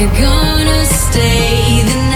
you're gonna stay the night.